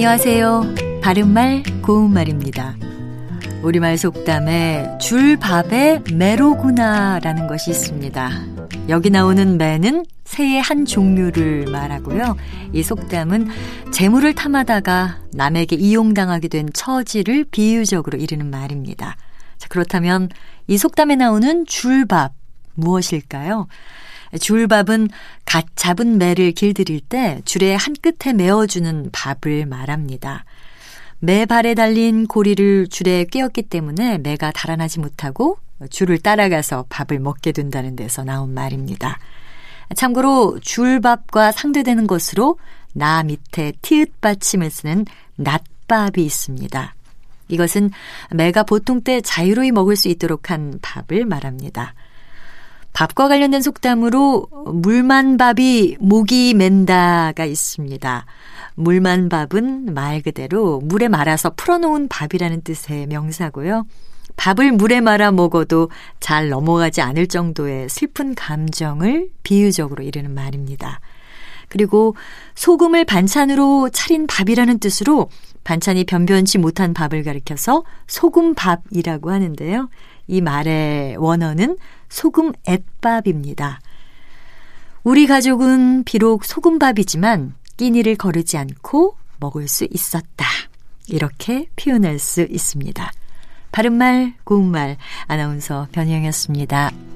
안녕하세요. 바른말 고운말입니다. 우리말 속담에 줄밥에 매로구나라는 것이 있습니다. 여기 나오는 매는 새의 한 종류를 말하고요. 이 속담은 재물을 탐하다가 남에게 이용당하게 된 처지를 비유적으로 이르는 말입니다. 자, 그렇다면 이 속담에 나오는 줄밥 무엇일까요? 줄밥은 갓 잡은 매를 길들일 때 줄의 한 끝에 메어주는 밥을 말합니다. 매 발에 달린 고리를 줄에 꿰었기 때문에 매가 달아나지 못하고 줄을 따라가서 밥을 먹게 된다는 데서 나온 말입니다. 참고로 줄밥과 상대되는 것으로 나 밑에 티읕 받침을 쓰는 낫밥이 있습니다. 이것은 매가 보통 때 자유로이 먹을 수 있도록 한 밥을 말합니다. 밥과 관련된 속담으로 물만 밥이 목이 맨다가 있습니다. 물만 밥은 말 그대로 물에 말아서 풀어놓은 밥이라는 뜻의 명사고요. 밥을 물에 말아 먹어도 잘 넘어가지 않을 정도의 슬픈 감정을 비유적으로 이르는 말입니다. 그리고 소금을 반찬으로 차린 밥이라는 뜻으로 반찬이 변변치 못한 밥을 가리켜서 소금밥이라고 하는데요. 이 말의 원어는 소금 앱밥입니다. 우리 가족은 비록 소금밥이지만 끼니를 거르지 않고 먹을 수 있었다. 이렇게 표현할 수 있습니다. 바른말, 고운말, 아나운서 변희영이었습니다.